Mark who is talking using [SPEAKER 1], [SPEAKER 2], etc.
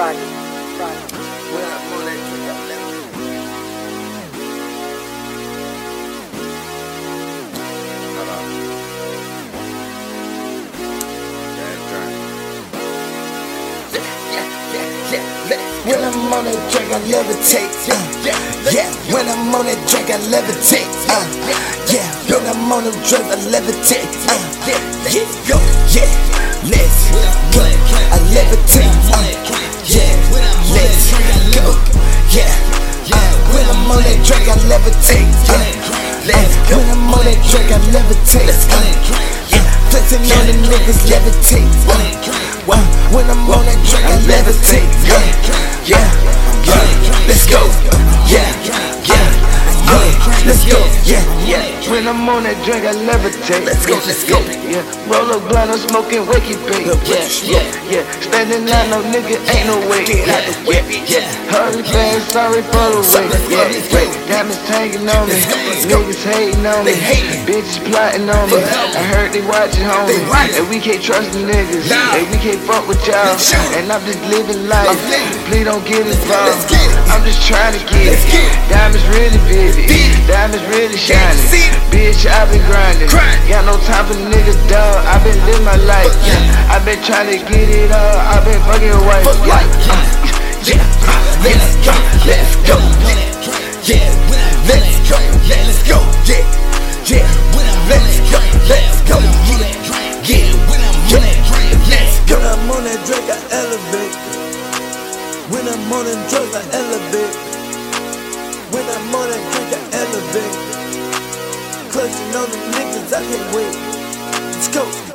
[SPEAKER 1] Friday. Friday. Well, I'm. When I'm on that drink, I levitate. Yeah, yeah. When I'm on that drink, I levitate. Uh, yeah. When I'm on that drink, I levitate. Uh, yeah. Let's go. Yeah. Let's go. I levitate. Yeah, uh, when I'm on that drink, I levitate. Uh, let's go. When I'm on that drink, I levitate. Uh, yeah, flexing on the niggas, levitate. Uh, when I'm on that drink, I levitate. Yeah, yeah, yeah. Let's go. Yeah, yeah, yeah. Let's go. Yeah, yeah.
[SPEAKER 2] When I'm on that drink, I levitate.
[SPEAKER 1] Let's go, let's go.
[SPEAKER 2] Yeah, roll up blunt, I'm smoking wakey
[SPEAKER 1] what
[SPEAKER 2] Yeah, yeah, yeah. Standing line, no nigga, ain't no way.
[SPEAKER 1] Out the way. Yeah.
[SPEAKER 2] Hurry back, sorry for the wait. Yeah, yeah. Diamonds hanging on me.
[SPEAKER 1] Let's go, let's go.
[SPEAKER 2] Niggas hating on me. Bitches plotting on me. I heard they watching homie. And we can't trust the niggas. And we can't fuck with y'all. And I'm just living life. Please don't get involved. I'm just trying to get it. Diamonds really vivid.
[SPEAKER 1] Vivid.
[SPEAKER 2] Diamonds really shining.
[SPEAKER 1] see it.
[SPEAKER 2] Bitch, I been grinding.
[SPEAKER 1] Grind.
[SPEAKER 2] Got no time for niggas, dog. I been living my life.
[SPEAKER 1] Fuck yeah.
[SPEAKER 2] I been trying to get it up. I been fucking your wife.
[SPEAKER 1] Fuck
[SPEAKER 2] Yeah.
[SPEAKER 1] yeah. Yeah, uh, let's go, let's go. Yeah, let's go, yeah, let's go. Yeah, yeah, let's go, let's go. Yeah, yeah, let's go.
[SPEAKER 3] When I'm on that drink, I elevate. When I'm on them drugs, I elevate. When I'm on that drink, Elevate. Clutching on the niggas, I can't wait. Let's go.